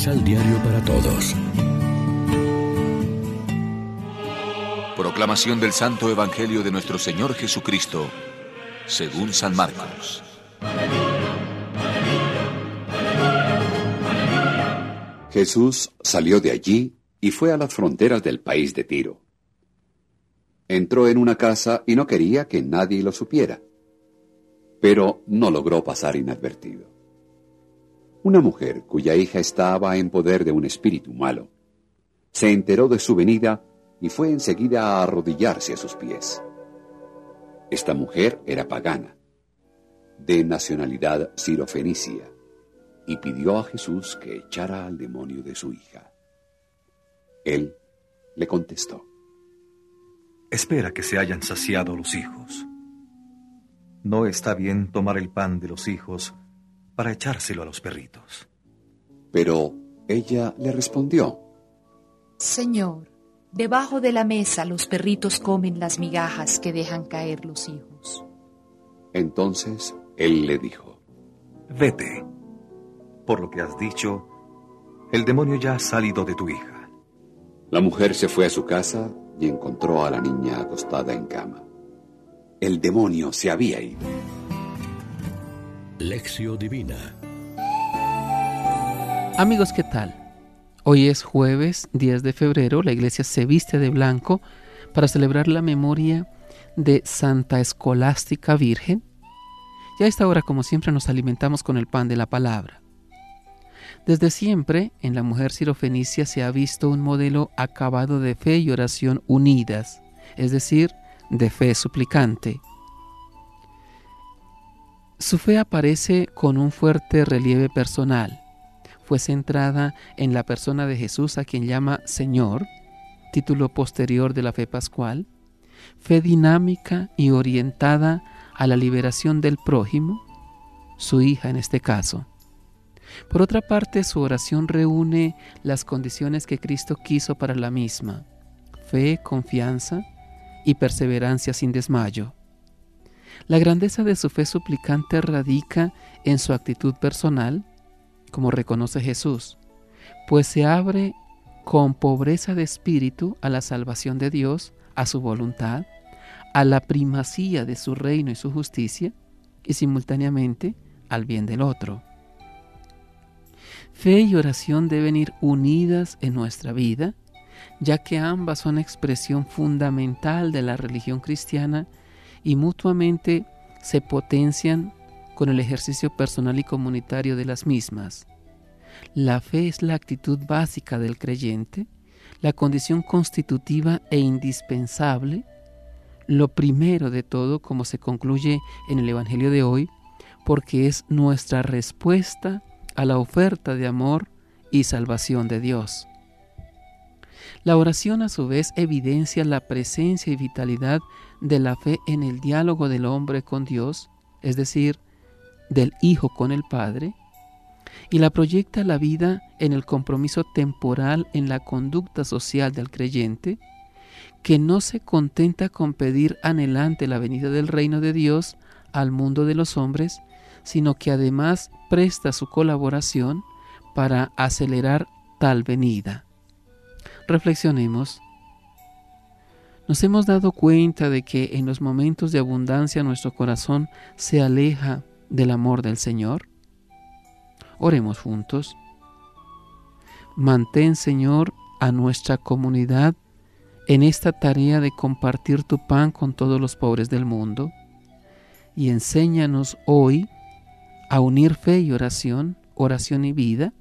Misal Diario para Todos. Proclamación del Santo Evangelio de nuestro Señor Jesucristo, según San Marcos. Jesús salió de allí y fue a las fronteras del país de Tiro. Entró en una casa y no quería que nadie lo supiera, pero no logró pasar inadvertido. Una mujer cuya hija estaba en poder de un espíritu malo, se enteró de su venida y fue enseguida a arrodillarse a sus pies. Esta mujer era pagana, de nacionalidad sirofenicia, y pidió a Jesús que echara al demonio de su hija. Él le contestó, Espera que se hayan saciado los hijos. No está bien tomar el pan de los hijos para echárselo a los perritos. Pero ella le respondió, Señor, debajo de la mesa los perritos comen las migajas que dejan caer los hijos. Entonces él le dijo, Vete. Por lo que has dicho, el demonio ya ha salido de tu hija. La mujer se fue a su casa y encontró a la niña acostada en cama. El demonio se había ido. Lección Divina. Amigos, ¿qué tal? Hoy es jueves 10 de febrero, la iglesia se viste de blanco para celebrar la memoria de Santa Escolástica Virgen. Y a esta hora, como siempre, nos alimentamos con el pan de la palabra. Desde siempre, en la mujer sirofenicia se ha visto un modelo acabado de fe y oración unidas, es decir, de fe suplicante. Su fe aparece con un fuerte relieve personal. Fue centrada en la persona de Jesús a quien llama Señor, título posterior de la fe pascual, fe dinámica y orientada a la liberación del prójimo, su hija en este caso. Por otra parte, su oración reúne las condiciones que Cristo quiso para la misma, fe, confianza y perseverancia sin desmayo. La grandeza de su fe suplicante radica en su actitud personal, como reconoce Jesús, pues se abre con pobreza de espíritu a la salvación de Dios, a su voluntad, a la primacía de su reino y su justicia, y simultáneamente al bien del otro. Fe y oración deben ir unidas en nuestra vida, ya que ambas son expresión fundamental de la religión cristiana y mutuamente se potencian con el ejercicio personal y comunitario de las mismas. La fe es la actitud básica del creyente, la condición constitutiva e indispensable, lo primero de todo, como se concluye en el Evangelio de hoy, porque es nuestra respuesta a la oferta de amor y salvación de Dios. La oración a su vez evidencia la presencia y vitalidad de la fe en el diálogo del hombre con Dios, es decir, del Hijo con el Padre, y la proyecta la vida en el compromiso temporal en la conducta social del creyente, que no se contenta con pedir anhelante la venida del reino de Dios al mundo de los hombres, sino que además presta su colaboración para acelerar tal venida. Reflexionemos. ¿Nos hemos dado cuenta de que en los momentos de abundancia nuestro corazón se aleja del amor del Señor? Oremos juntos. Mantén, Señor, a nuestra comunidad en esta tarea de compartir tu pan con todos los pobres del mundo y enséñanos hoy a unir fe y oración, oración y vida,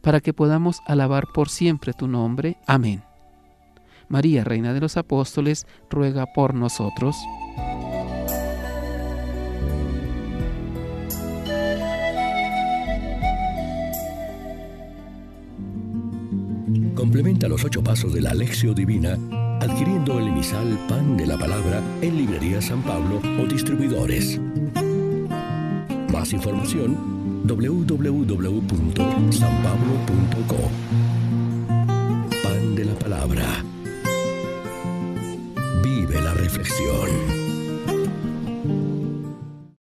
para que podamos alabar por siempre tu nombre. Amén. María, Reina de los Apóstoles, ruega por nosotros. Complementa los ocho pasos de la Alexio Divina adquiriendo el emisal Pan de la Palabra en Librería San Pablo o distribuidores. Más información www.sanpablo.co